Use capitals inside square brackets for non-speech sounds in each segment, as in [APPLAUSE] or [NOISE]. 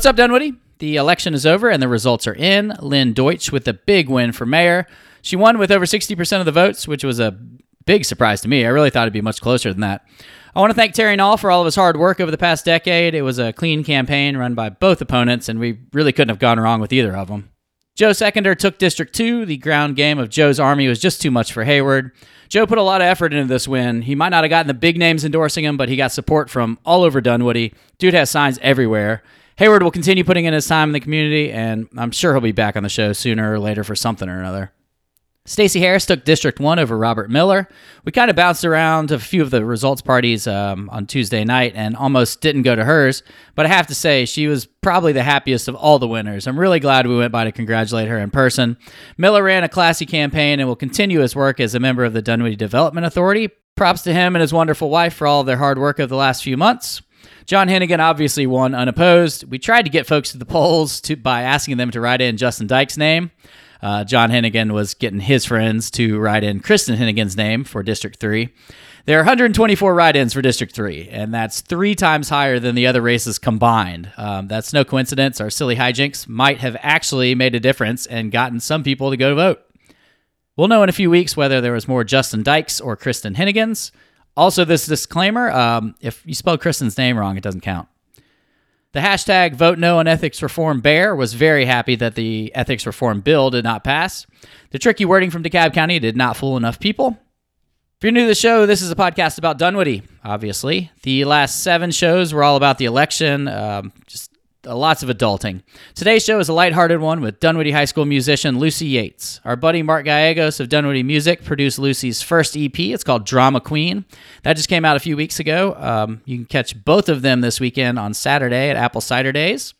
What's up, Dunwoody? The election is over and the results are in. Lynn Deutsch with a big win for mayor. She won with over 60% of the votes, which was a big surprise to me. I really thought it'd be much closer than that. I want to thank Terry Nall for all of his hard work over the past decade. It was a clean campaign run by both opponents, and we really couldn't have gone wrong with either of them. Joe Seconder took District 2. The ground game of Joe's Army was just too much for Hayward. Joe put a lot of effort into this win. He might not have gotten the big names endorsing him, but he got support from all over Dunwoody. Dude has signs everywhere. Hayward will continue putting in his time in the community, and I'm sure he'll be back on the show sooner or later for something or another. Stacey Harris took District 1 over Robert Miller. We kind of bounced around a few of the results parties um, on Tuesday night and almost didn't go to hers, but I have to say, she was probably the happiest of all the winners. I'm really glad we went by to congratulate her in person. Miller ran a classy campaign and will continue his work as a member of the Dunwoody Development Authority. Props to him and his wonderful wife for all their hard work of the last few months. John Heneghan obviously won unopposed. We tried to get folks to the polls to, by asking them to write in Justin Dyke's name. Uh, John Heneghan was getting his friends to write in Kristen Heneghan's name for District 3. There are 124 write ins for District 3, and that's three times higher than the other races combined. Um, that's no coincidence. Our silly hijinks might have actually made a difference and gotten some people to go vote. We'll know in a few weeks whether there was more Justin Dykes or Kristen Heneghans. Also, this disclaimer um, if you spell Kristen's name wrong, it doesn't count. The hashtag vote no on ethics reform bear was very happy that the ethics reform bill did not pass. The tricky wording from DeKalb County did not fool enough people. If you're new to the show, this is a podcast about Dunwoody, obviously. The last seven shows were all about the election, um, just uh, lots of adulting. Today's show is a lighthearted one with Dunwoody High School musician Lucy Yates. Our buddy Mark Gallegos of Dunwoody Music produced Lucy's first EP. It's called Drama Queen. That just came out a few weeks ago. Um, you can catch both of them this weekend on Saturday at Apple Cider Days.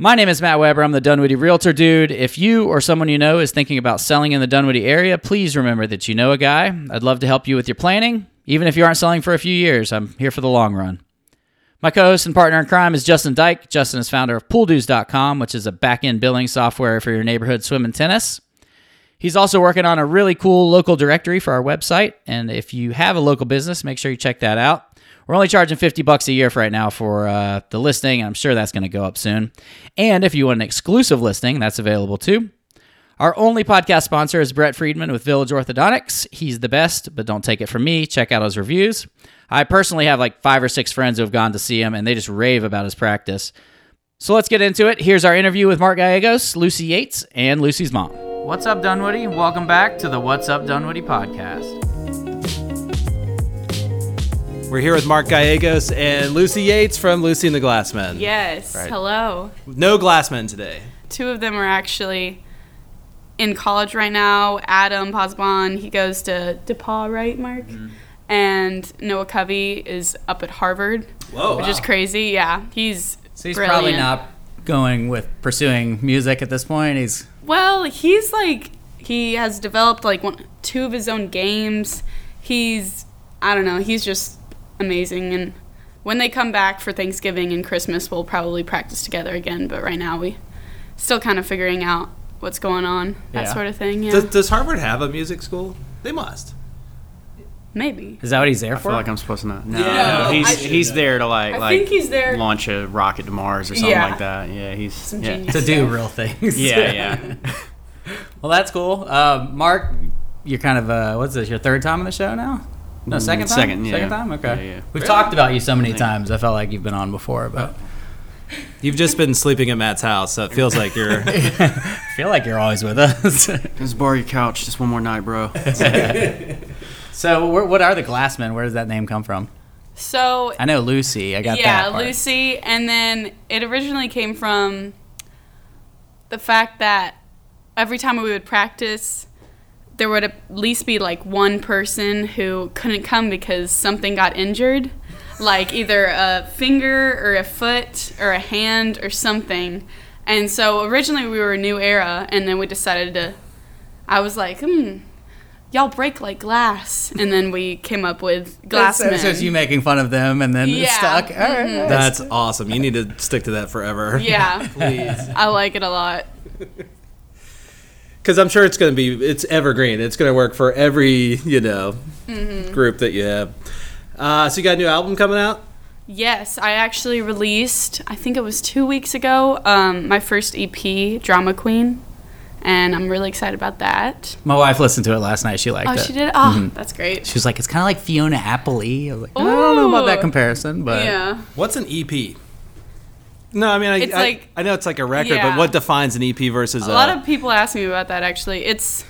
My name is Matt Weber. I'm the Dunwoody Realtor Dude. If you or someone you know is thinking about selling in the Dunwoody area, please remember that you know a guy. I'd love to help you with your planning. Even if you aren't selling for a few years, I'm here for the long run. My co host and partner in crime is Justin Dyke. Justin is founder of pooldues.com, which is a back end billing software for your neighborhood swim and tennis. He's also working on a really cool local directory for our website. And if you have a local business, make sure you check that out. We're only charging 50 bucks a year for right now for uh, the listing, and I'm sure that's going to go up soon. And if you want an exclusive listing, that's available too. Our only podcast sponsor is Brett Friedman with Village Orthodontics. He's the best, but don't take it from me. Check out his reviews. I personally have like five or six friends who have gone to see him, and they just rave about his practice. So let's get into it. Here's our interview with Mark Gallegos, Lucy Yates, and Lucy's mom. What's up, Dunwoody? Welcome back to the What's Up Dunwoody podcast. We're here with Mark Gallegos and Lucy Yates from Lucy and the Glassmen. Yes. Right. Hello. No Glassmen today. Two of them are actually in college right now. Adam Posbon, he goes to DePaul, right, Mark? Mm-hmm. And Noah Covey is up at Harvard. Whoa, Which is crazy. Yeah. He's So he's brilliant. probably not going with pursuing music at this point. He's Well, he's like he has developed like one two of his own games. He's I don't know, he's just amazing and when they come back for Thanksgiving and Christmas, we'll probably practice together again, but right now we still kind of figuring out what's going on, that Yeah. sort of thing. Yeah. Does, does Harvard have a music school? They must. Maybe. is that what he's there I for? feel like I'm supposed to know. No, Yeah. no, he's he's there to like I like think he's there- launch a rocket to Mars or something Yeah. like that. Yeah, he's Some yeah. to do real things. [LAUGHS] Yeah, yeah. [LAUGHS] well, that's cool. Uh, Mark, you're kind of uh, what's this? Your third time on the show now? No, Mm, second time. second, yeah. Second time. Okay. Yeah, yeah. We've Really? talked about you so many think- times. I felt like you've been on before, but You've just been sleeping at Matt's house, so it feels like you're. [LAUGHS] I feel like you're always with us. Just borrow your couch just one more night, bro. So, what are the Glassmen? Where does that name come from? So I know Lucy. I got yeah, that. part. Lucy, and then it originally came from the fact that every time we would practice, there would at least be like one person who couldn't come because something got injured, like either a finger or a foot or a hand or something. And so originally we were a New Era, and then we decided to. I was like, hmm, y'all break like glass, and then we came up with glass So, so it's men. you making fun of them and then it's Yeah. stuck. All right. Mhm. That's awesome. You need to stick to that forever. [LAUGHS] Yeah. Please. I like it a lot. Because I'm sure it's going to be, it's evergreen. It's going to work for every, you know, Mm-hmm. group that you have. Uh, so you got a new album coming out? Yes, I actually released, I think it was two weeks ago, um, my first EP, Drama Queen. And I'm really excited about that. My wife listened to it last night. She liked Oh, it. Oh, she did? Oh, that's great. She was like, "It's kind of like Fiona Apple-y." I was like, "I don't know about that comparison, but yeah. What's an EP? No, I mean, I, It's I, like- I know it's like a record, Yeah. but what defines an EP versus A lot of people ask me about that actually. It's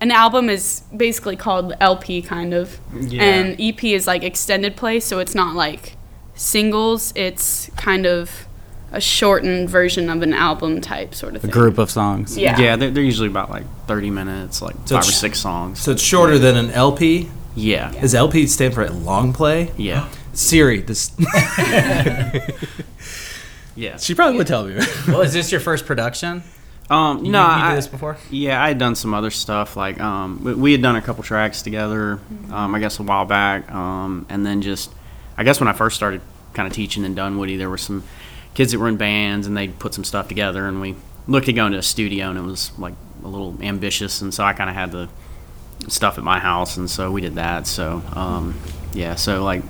an album is basically called LP kind of. Yeah. And EP is like extended play, so it's not like singles, it's kind of a shortened version of an album type sort of thing. a group of songs. Yeah. Yeah, they're, they're usually about like 30 minutes, like So five or it's- six songs. So it's shorter than an LP. yeah. Does LP stand for long play? Yeah. Siri, this [LAUGHS] Yeah. she probably would tell me. Well, is this your first production? Um, You, no, you I, did this before? Yeah, I had done some other stuff. Like, um, we, we had done a couple tracks together, um, I guess a while back. Um, and then just, I guess when I first started kind of teaching in Dunwoody, there were some kids that were in bands and they put some stuff together. And we looked at going to a studio and it was like a little ambitious. And so I kind of had the stuff at my house. And so we did that. So, um, yeah, so like,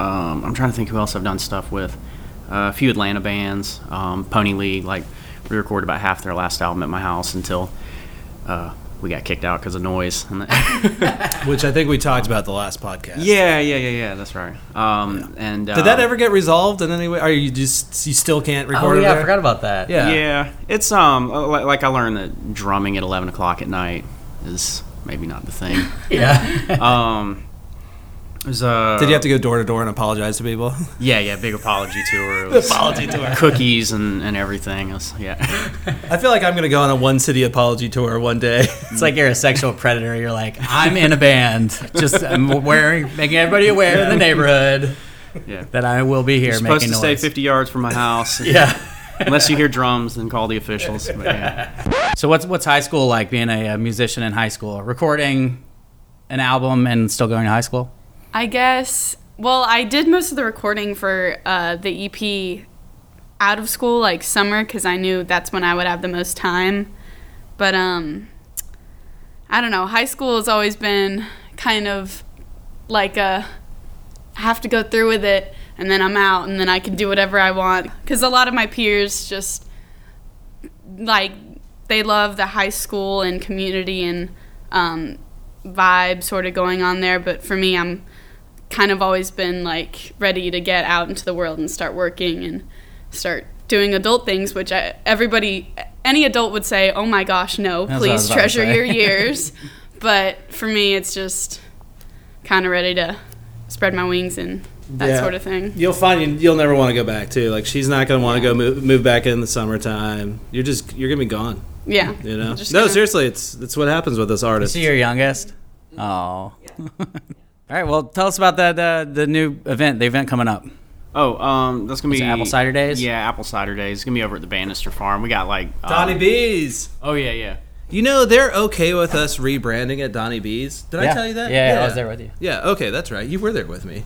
um, I'm trying to think who else I've done stuff with. Uh, a few Atlanta bands, um, Pony League, like we recorded about half their last album at my house until uh, we got kicked out because of noise. [LAUGHS] Which I think we talked about the last podcast. yeah, yeah, yeah, yeah. That's right. Um, And uh, Did that ever get resolved in any way? Are you just you still can't record Oh it yeah, I forgot about that. Yeah. Yeah, it's um uh, like, like I learned that drumming at eleven o'clock at night is maybe not the thing. [LAUGHS] yeah. um, there's uh Did you have to go door to door and apologize to people? [LAUGHS] Yeah, yeah, big apology tour. It [LAUGHS] was apology tour. Cookies and, and everything. It was, yeah. I feel like I'm gonna go on a one city apology tour one day. [LAUGHS] It's like you're a sexual predator. You're like, I'm in a band. Just I'm wearing, making everybody aware in the neighborhood Yeah. that I will be here You're supposed making to stay 50 yards from my house. Yeah. Unless you hear drums, then call the officials. But yeah. So what's what's high school like? Being a, a musician in high school, recording an album and still going to high school. I guess. Well, I did most of the recording for uh, the EP out of school, like summer, because I knew that's when I would have the most time. But um, I don't know. High school has always been kind of like a have to go through with it, and then I'm out, and then I can do whatever I want. Because a lot of my peers just like they love the high school and community and um, vibe sort of going on there. But for me, I'm kind of always been like ready to get out into the world and start working and start doing adult things, which I, everybody, any adult would say, "Oh my gosh, no! That's what I was please treasure your [LAUGHS] years." but for me, it's just kind of ready to spread my wings and that Yeah. sort of thing. You'll find you, you'll never want to go back too. Like she's not gonna want to go move, move back in the summertime. You're just you're gonna be gone. Yeah. You know. No, gonna- seriously, it's it's what happens with us artists. So your youngest? Oh. [LAUGHS] All right. Well, tell us about that uh, the new event, the event coming up. Oh, um, that's gonna Was be it Apple Cider Days? Yeah, Apple Cider Days. It's gonna be over at the Bannister Farm. We got like um, Donnie B's. Oh yeah, yeah. You know they're okay with us rebranding at Donnie B's. Did I tell you that? Yeah, I was there with you. Yeah. Okay, that's right. You were there with me.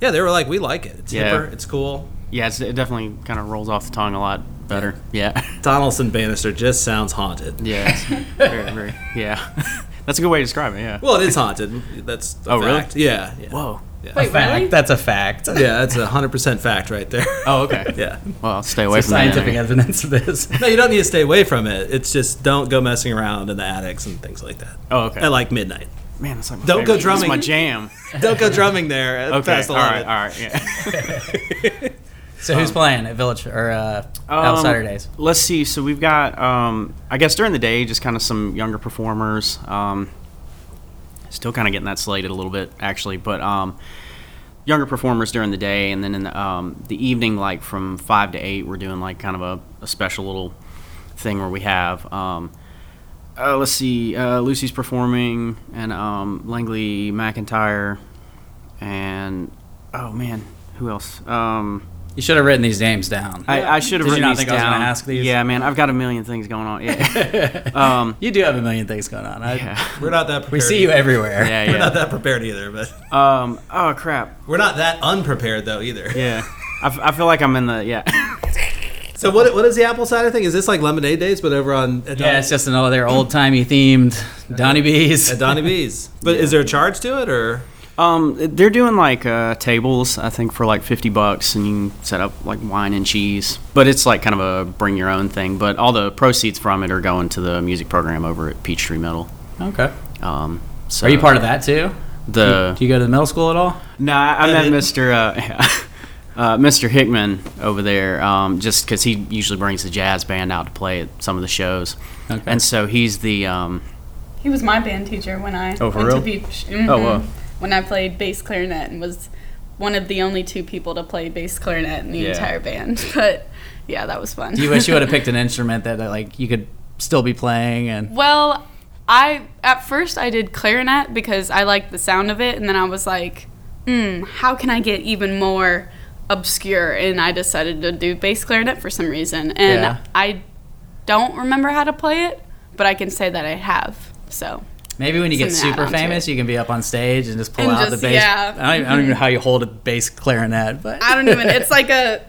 Yeah, they were like, we like it. It's Yeah. hipper. It's cool. Yeah, it's, it definitely kind of rolls off the tongue a lot better. Yeah, [LAUGHS] Donaldson Bannister just sounds haunted. yeah, it's [LAUGHS] very, very, yeah. [LAUGHS] That's a good way to describe it. Yeah. Well, it is haunted. That's a Oh, really? fact. Yeah. yeah. Whoa. Wait, fact. really? That's a fact. [LAUGHS] Yeah, that's a hundred percent fact right there. Oh, okay. [LAUGHS] Yeah. Well, I'll stay away There's from that. scientific evidence of this. No, you don't need to stay away from it. It's just don't go messing around in the attics and things like that. Oh, okay. At like midnight. Man, that's like my Don't go favorite. It's drumming. my jam. Don't go drumming there at [LAUGHS] Okay. past All 11. right. All right. Yeah. So who's playing at Village or uh, Um? Let's see. So we've got, um, I guess during the day, just kind of some younger performers. Um, still kind of getting that slated a little bit, actually, but um, younger performers during the day, and then in the, um, the evening, like from five to eight, we're doing like kind of a, a special little thing where we have. Um, uh, let's see. Uh, Lucy's performing, and um, Langley McIntyre, and oh man, who else? Um, You should have written these names down. I, I should have Did you written not these think I was down. gonna ask these? Yeah, man, I've got a million things going on. Yeah, [LAUGHS] um, you do have a million things going on. I, yeah, We're not that prepared. We see you everywhere. yeah, We're not that prepared either, but [LAUGHS] Um, oh crap. we're not that unprepared though either. Yeah, I, f- I feel like I'm in the yeah. So what what is the apple cider thing? Is this like lemonade days but over on at, Yeah, it's just another old timey themed Donnie B's. at Donnie B's? [LAUGHS] But is there a charge to it or Um, they're doing like uh, tables, I think, for like fifty bucks, and you can set up like wine and cheese. But it's like kind of a bring your own thing. But all the proceeds from it are going to the music program over at Peachtree Middle. Okay. Um, so Are you part of that too? the? Do you go to the middle school at all? No, I, I met Mr. Uh, [LAUGHS] uh, Mr. Hickman over there, um, just because he usually brings the jazz band out to play at some of the shows, Okay. and so he's the. Um, He was my band teacher when I Oh, for went real? to Beach. Mhm. Oh, wow. When I played bass clarinet and was one of the only two people to play bass clarinet in the Yeah. entire band. [LAUGHS] But yeah, that was fun. Do you wish you would have picked an [LAUGHS] instrument that like you could still be playing and Well, I at first I did clarinet because I liked the sound of it, and then I was like, hmm, how can I get even more obscure? And I decided to do bass clarinet for some reason, and Yeah. I don't remember how to play it, but I can say that I have. So maybe when you get Something to add super famous, you can be up on stage and just pull And out just- the bass. yeah. I, don't even, I don't even know mm-hmm. how you hold a bass clarinet, but I don't even. It's [LAUGHS] like a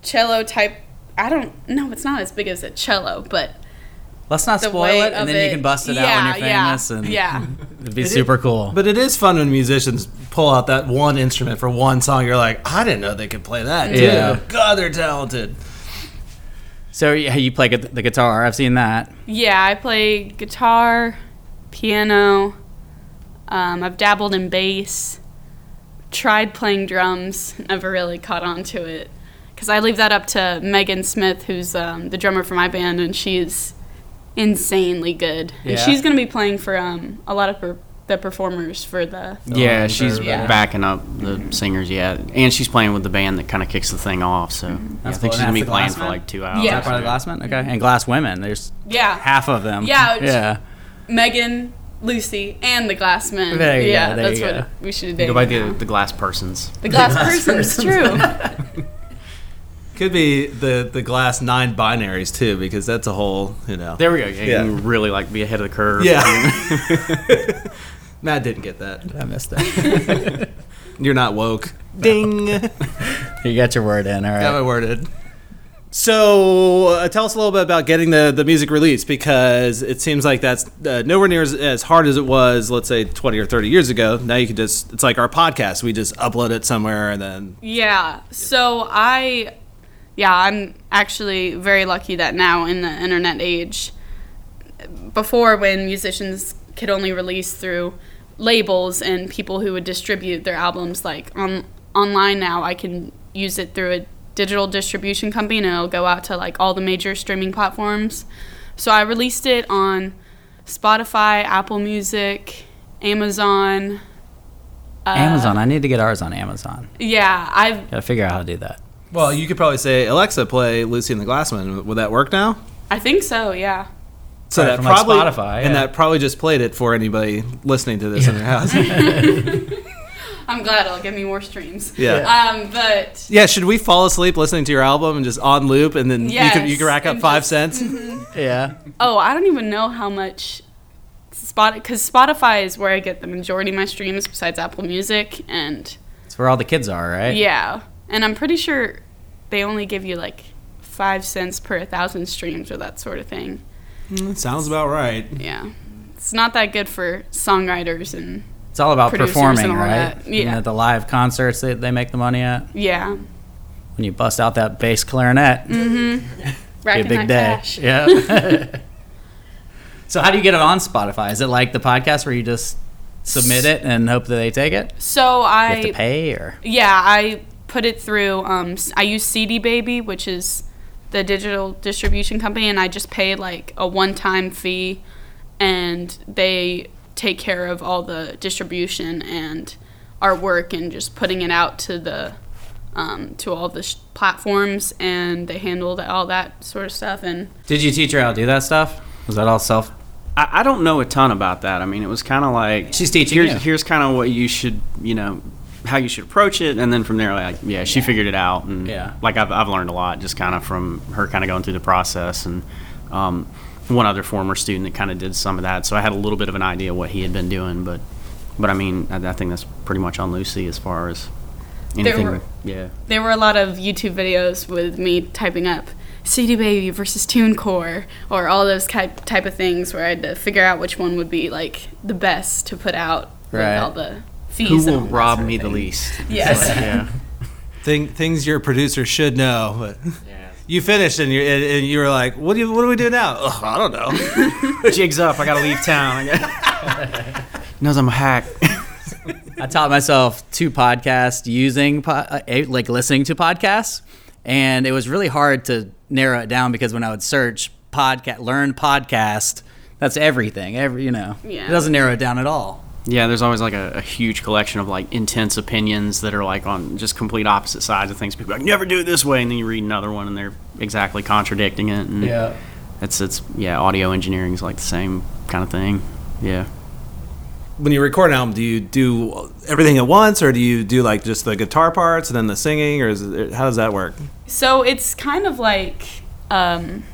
cello type. I don't. No, it's not as big as a cello, but let's not spoil it, and of then you can bust it out when you're yeah, famous, and yeah. [LAUGHS] it'd be super cool. But it is fun when musicians pull out that one instrument for one song. You're like, I didn't know they could play that. Mm-hmm. Too. Yeah. God, they're talented. so yeah, you play the guitar. I've seen that. Yeah, I play guitar, piano. Um, I've dabbled in bass. Tried playing drums. Never really caught on to it. Because I leave that up to Megan Smith, who's um, the drummer for my band, and she's insanely good. Yeah. And she's going to be playing for um, a lot of per- the performers for the. yeah, Oh, she's for everybody. backing up the singers. Yeah, and she's playing with the band that kind of kicks the thing off. So yeah, I That's think cool. she's gonna be playing for like two hours. Yeah. Is part of the glass men? Okay, and glass women. There's Yeah. half of them. Yeah, [LAUGHS] yeah. Megan, Lucy, and the Glassmen. There you yeah, go, there that's you what go. we should You do. go by the, the glass persons. The glass person's true. [LAUGHS] Could be the the glass nine binaries too, because that's a whole you know. There we go. Yeah, Yeah. you can really like be ahead of the curve. Yeah. [LAUGHS] Matt didn't get that. I missed that. [LAUGHS] You're not woke. Ding. you got your word in. All right. Got my worded. So, uh, tell us a little bit about getting the, the music released because it seems like that's uh, nowhere near as, as hard as it was, let's say, 20 or 30 years ago. Now you can just, it's like our podcast. We just upload it somewhere and then. Yeah. So I, yeah, I'm actually very lucky that now in the internet age, before when musicians could only release through labels and people who would distribute their albums like on online now, I can use it through a digital distribution company and it'll go out to like all the major streaming platforms. So I released it on Spotify, Apple Music, Amazon. uh, Amazon. I need to get ours on Amazon. Yeah, I've Gotta figure out how to do that. Well, you could probably say, Alexa, play Lucy and the Glassmen. Would that work now? I think so, yeah. So Right, that from, like, probably, Spotify, and that probably just played it for anybody listening to this in their house. [LAUGHS] [LAUGHS] [LAUGHS] I'm glad it'll give me more streams. Yeah. Um, but Yeah, should we fall asleep listening to your album and just on loop, and then you can you can rack up five just- cents? [LAUGHS] Yeah. oh, I don't even know how much Spot because Spotify is where I get the majority of my streams besides Apple Music, and It's where all the kids are, right? yeah, and I'm pretty sure they only give you like five cents per thousand streams or that sort of thing. Mm, Sounds about right. Yeah, it's not that good for songwriters and It's all about performing, all right? that. Yeah. And at the live concerts they, they make the money at. yeah, When you bust out that bass clarinet, be a big that day. cash. Yeah. [LAUGHS] so how do you get it on Spotify? Is it like the podcast where you just submit it and hope that they take it? So You I have to pay or Yeah, I put it through. Um, I use CD Baby, which is the digital distribution company, and I just pay like a one-time fee, and they take care of all the distribution and artwork and just putting it out to the um, to all the sh- platforms, and they handle the, all that sort of stuff. And did you teach her how to do that stuff? Was that all self? I, I don't know a ton about that. I mean, it was kind of like She's teaching Here's you. here's kind of what you should, you know, how you should approach it, and then from there, like, yeah, she figured it out, and Yeah. like I've I've learned a lot just kind of from her kind of going through the process, and um, one other former student that kind of did some of that, so I had a little bit of an idea what he had been doing, but but I mean, I, I think that's pretty much on Lucy as far as anything. were- yeah. there were a lot of YouTube videos with me typing up CD Baby versus TuneCore or all those type type of things where I had to figure out which one would be like the best to put out Right. with all the fees. Who will all rob sort of me the least? Yes. [LAUGHS] yeah. Thing, things your producer should know. But you finished and you and, and you were like, "What do you? What do we do now?" Ugh, I don't know. [LAUGHS] Jigs up. I gotta leave town. I [LAUGHS] got- Knows I'm a hack. I taught myself to podcast using po- uh, like listening to podcasts, and it was really hard to narrow it down because when I would search podcast, learn podcast, that's everything. Every you know, Yeah. it doesn't narrow it down at all. Yeah, there's always like a, a huge collection of like intense opinions that are like on just complete opposite sides of things. People are like never do it this way, and then you read another one and they're exactly contradicting it. And yeah, it's it's yeah, audio engineering is like the same kind of thing. Yeah. when you record an album, do you do everything at once, or do you do like just the guitar parts and then the singing, or is it, how does that work? So it's kind of like um,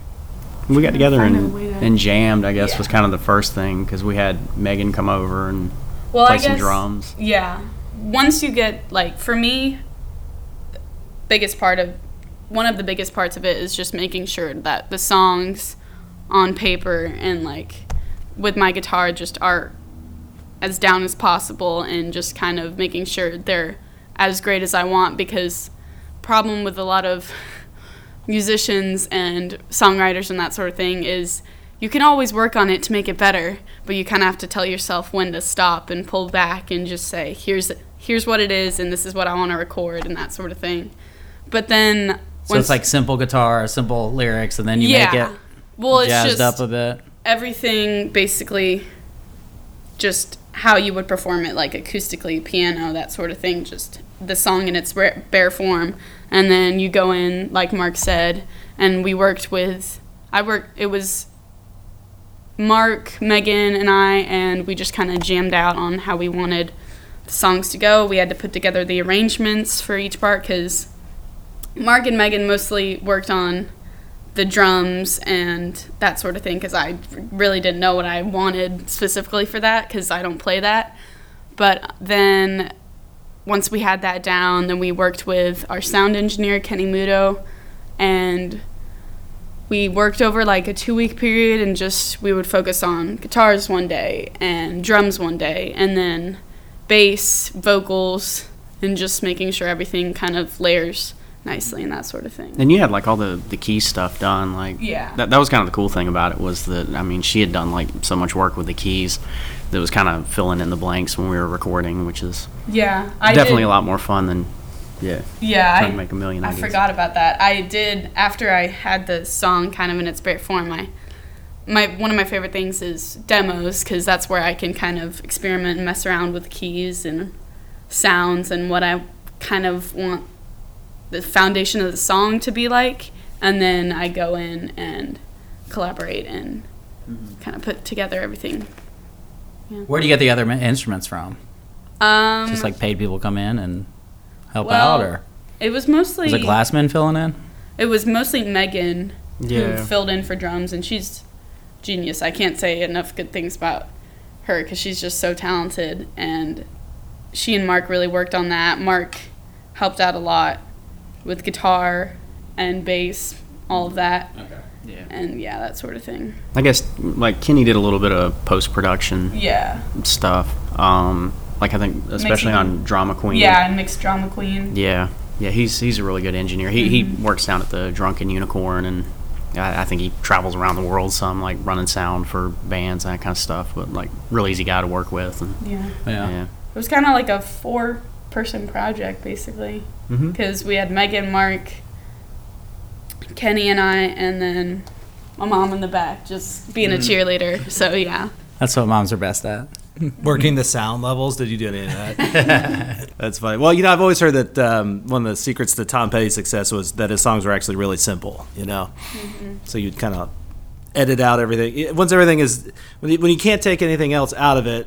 We got together find a and, way to- and jammed. I guess Yeah. was kind of the first thing because we had Megan come over and well, play I some guess, drums. Yeah. Once you get like for me, biggest part of one of the biggest parts of it is just making sure that the songs on paper and like with my guitar just are as down as possible and just kind of making sure they're as great as I want because problem with a lot of musicians and songwriters and that sort of thing is you can always work on it to make it better, but you kind of have to tell yourself when to stop and pull back and just say, here's here's what it is and this is what I want to record and that sort of thing. But then So it's like simple guitar, simple lyrics, and then you yeah. make it well, it's jazzed just up a bit. everything basically just how you would perform it like acoustically piano that sort of thing just the song in its bare form and then you go in like mark said and we worked with i worked it was mark megan and i and we just kind of jammed out on how we wanted the songs to go we had to put together the arrangements for each part because mark and megan mostly worked on the drums and that sort of thing because I really didn't know what I wanted specifically for that because I don't play that. But then once we had that down, then we worked with our sound engineer, Kenny Muto, and we worked over like a two week period and just we would focus on guitars one day and drums one day and then bass, vocals, and just making sure everything kind of layers nicely and that sort of thing. And you had like all the the key stuff done. Like Yeah. that that was kind of the cool thing about it was that I mean she had done like so much work with the keys that was kind of filling in the blanks when we were recording, which is Yeah, I definitely did- a lot more fun than yeah. Yeah, trying I, to make a million I ideas. forgot about that. I did after I had the song kind of in its bare form. I my one of my favorite things is demos because that's where I can kind of experiment and mess around with keys and sounds and what I kind of want the foundation of the song to be like, and then I go in and collaborate and mm-hmm. kind of put together everything. Where do you get the other instruments from? Um, Just like paid people come in and help well, out, or it was mostly was it Glassmen filling in? It was mostly Megan Yeah. who filled in for drums, and she's genius. I can't say enough good things about her because she's just so talented. And she and Mark really worked on that. Mark helped out a lot with guitar and bass, all of that, Okay. Yeah. and yeah, that sort of thing. I guess like Kenny did a little bit of post production Yeah, stuff. Um, like I think especially Mixing. on Drama Queen. yeah, and mixed drama queen. Yeah, yeah, he's he's a really good engineer. He he Mm-hmm. works down at the Drunken Unicorn, and I, I think he travels around the world some, like running sound for bands and that kind of stuff. But like, real easy guy to work with. And, Yeah, Yeah. yeah. it was kind of like a four-person project basically. Because we had Megan, Mark, Kenny, and I, and then my mom in the back just being a hmm. cheerleader. So yeah, That's what moms are best at. Working the sound levels. Did you do any of that? [LAUGHS] That's funny. Well, you know, I've always heard that um, one of the secrets to Tom Petty's success was that his songs were actually really simple. You know, mm-hmm. so you'd kind of edit out everything. Once everything is when you, when you can't take anything else out of it,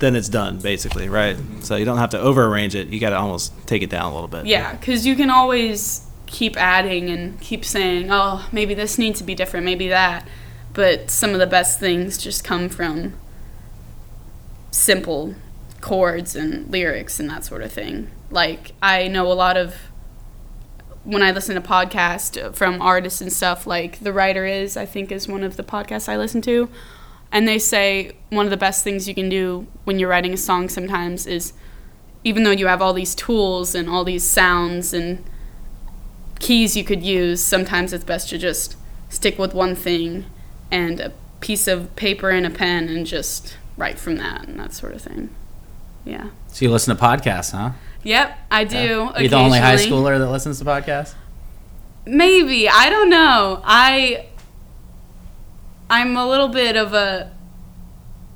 then it's done basically, right? Mm-hmm. So you don't have to over arrange it. You got to almost take it down a little bit. yeah, because you can always keep adding and keep saying, oh, maybe this needs to be different, maybe that. But some of the best things just come from simple chords and lyrics and that sort of thing. Like I know a lot of when I listen to podcasts from artists and stuff, like The Writer Is, I think is one of the podcasts I listen to. And they say one of the best things you can do when you're writing a song sometimes is even though you have all these tools and all these sounds and keys you could use, sometimes it's best to just stick with one thing and a piece of paper and a pen and just write from that and that sort of thing. Yeah. So you listen to podcasts, huh? Yep, I do. Are you the only high schooler that listens to podcasts? Maybe I don't know. I I'm a little bit of a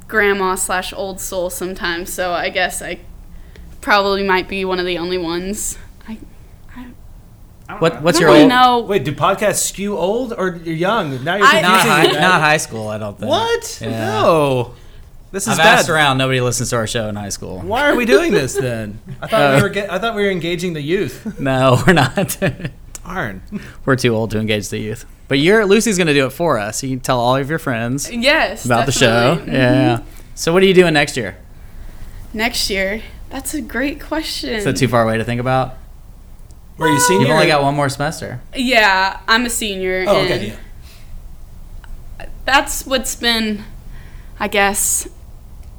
grandma slash old soul sometimes, so I guess I probably might be one of the only ones. I What What's your don't really old? know. Wait, do podcasts skew old or you're young? Now you're I- Not high, not high school. I don't think. What? Yeah. No. This is I've bad. asked around. Nobody listens to our show in high school. Why are we doing this [LAUGHS] then? I thought we uh, were. Get, I thought we were engaging the youth. [LAUGHS] No, we're not. [LAUGHS] Darn. we're too old to engage the youth. But you're Lucy's going to do it for us. You can tell all of your friends Yes. about the show. definitely. Yeah. So what are you doing next year? Next year. That's a great question. Is that too far away to think about? Were you senior? You've only got one more semester. Yeah, I'm a senior. Oh, and okay. Yeah. That's what's been, I guess,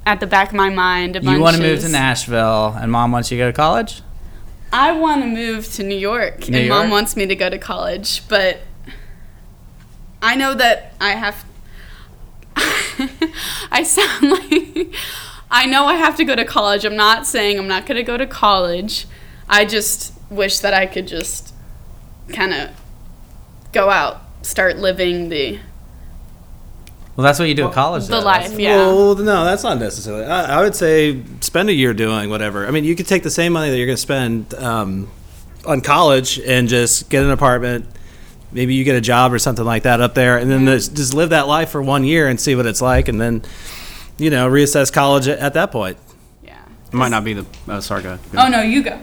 at the back of my mind. A You want to move to. Nashville, and mom wants you to go to college. I want to move to New York, New and York? mom wants me to go to college, but I know that I have. [LAUGHS] I sound like I know I have to go to college. I'm not saying I'm not going to go to college. I just wish that I could just kind of go out, start living the Well, that's what you do at college. the though. life. Yeah. Well, no, that's not necessarily. I, I would say spend a year doing whatever. I mean, you could take the same money that you're going to spend um, on college and just get an apartment. Maybe you get a job or something like that up there, and then just just live that life for one year and see what it's like, and then, you know, reassess college at, at that point. yeah. It might not be the uh, sorry, go ahead. Oh no, you go.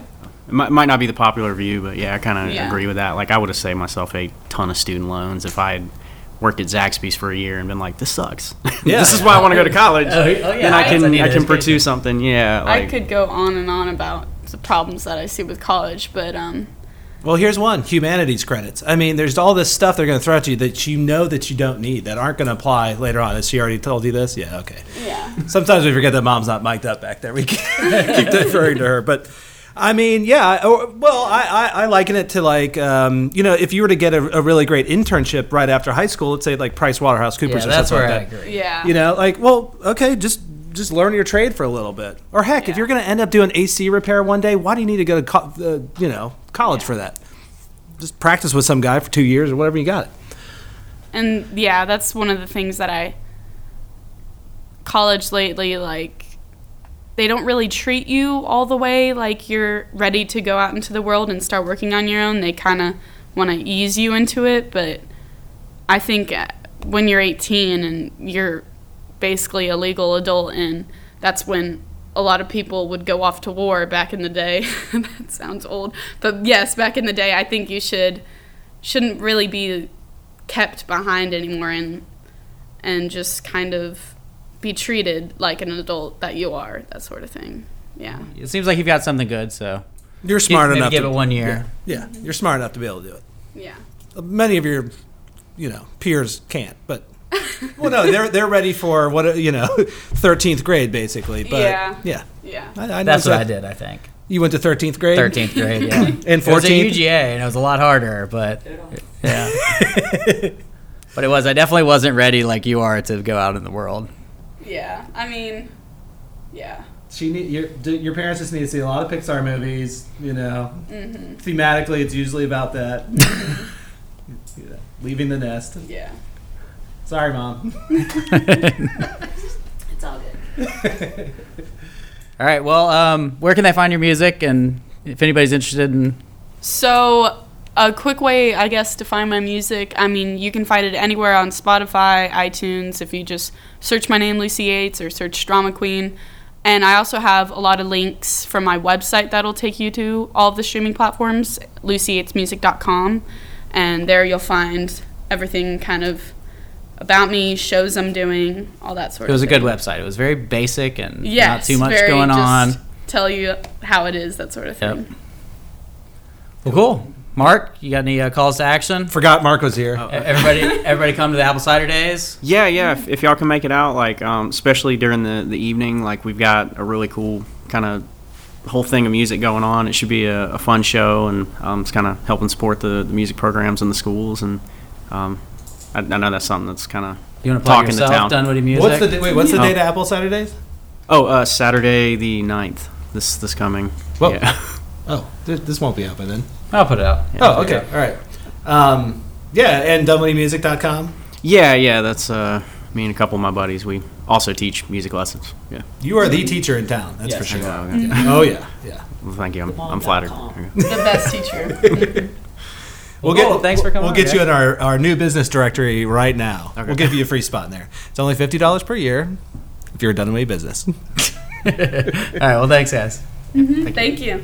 It might, might not be the popular view, but yeah, I kind of Yeah. agree with that. Like, I would have saved myself a ton of student loans if I had worked at Zaxby's for a year and been like, "This sucks. [LAUGHS] Yeah. this is why I want to go to college." [LAUGHS] Oh, oh, yeah, then I I can need I an can pursue something. Yeah, like, I could go on and on about the problems that I see with college, but um, Well, here's one: humanities credits. I mean, there's all this stuff they're going to throw at you that you know that you don't need, that aren't going to apply later on. Has she already told you this? Yeah. Okay. yeah. Sometimes we forget that mom's not mic'd up back there. We [LAUGHS] keep deferring to her, but I mean, yeah. Or, well, I, I, I liken it to like, um, you know, if you were to get a, a really great internship right after high school, let's say like Price Waterhouse Coopers Yeah, or that's something where I like that. agree. Yeah. You know, like, well, okay, just just learn your trade for a little bit. Or heck, if you're going to end up doing AC repair one day, why do you need to go to co- uh, you know college for that? Just practice with some guy for two years or whatever you got. and yeah, that's one of the things that I college lately like they don't really treat you all the way like you're ready to go out into the world and start working on your own. They kind of want to ease you into it, but I think uh, when you're 18 and you're basically a legal adult and that's when a lot of people would go off to war back in the day. [LAUGHS] that sounds old, but yes, back in the day, I think you should shouldn't really be kept behind anymore and and just kind of be treated like an adult that you are, that sort of thing. Yeah. It seems like you've got something good, so You're smart maybe enough give to it one year. Yeah, you're smart enough to be able to do it. Yeah. Uh, many of your you know peers can't but [LAUGHS] well no they're they're ready for what uh, you know [LAUGHS] 13th grade basically but Yeah. yeah Yeah. I, I That's know what I that. did. I think you went to 13th grade 13th grade, yeah, and [LAUGHS] It was at 14th UGA, and it was a lot harder, but yeah. but it was. I definitely wasn't ready like you are to go out in the world. Yeah. I mean, yeah. she need your your parents just need to see a lot of Pixar movies you know Mm-hmm. thematically it's usually about that You [LAUGHS] know, leaving the nest Yeah. sorry mom [LAUGHS] It's all good. All right. Well, um, where can they find your music, and if anybody's interested in So, a quick way, I guess, to find my music. I mean, you can find it anywhere on Spotify, iTunes, if you just search my name, Lucy Yates, or search Drama Queen. And I also have a lot of links from my website that'll take you to all of the streaming platforms, lucyyatesmusic.com. And there you'll find everything kind of about me, shows I'm doing, all that sort of stuff. It was a good website. It was very basic and Yes, not too much going just on. Tell you how it is, that sort of thing. Yep. Well, cool. Mark, you got any uh, calls to action? forgot Mark was here E- Everybody, everybody, come to the apple cider days. Yeah, yeah. If, if y'all can make it out, like um, especially during the the evening, like we've got a really cool kind of whole thing of music going on. It should be a, a fun show, and um, it's kind of helping support the, the music programs in the schools. And um, I, I know that's something that's kind of You want to plug talking to yourself, town. Dunwoody Music? What's the da- wait? What's the Oh. date of Apple Cider Days? Oh, uh, Saturday the 9th, this this coming. Whoa. Yeah. [LAUGHS] Oh, th- this won't be out by then. I'll put it out. Oh, okay. All right. Um, yeah, and DunwoodyMusic.com. yeah, yeah. That's uh, me and a couple of my buddies. We also teach music lessons. Yeah. You are the teacher in town. That's for Yes, sure. you Oh, okay. Oh yeah, yeah. Well, thank you. I'm, I'm flattered. The best teacher. [LAUGHS] We'll Well, cool. Thanks for coming We'll on, get guys. you in our, our new business directory right now. Okay. We'll give you a free spot in there. It's only fifty dollars per year if you're a Dunwoody business. [LAUGHS] All right. Well, thanks, guys. Thank you.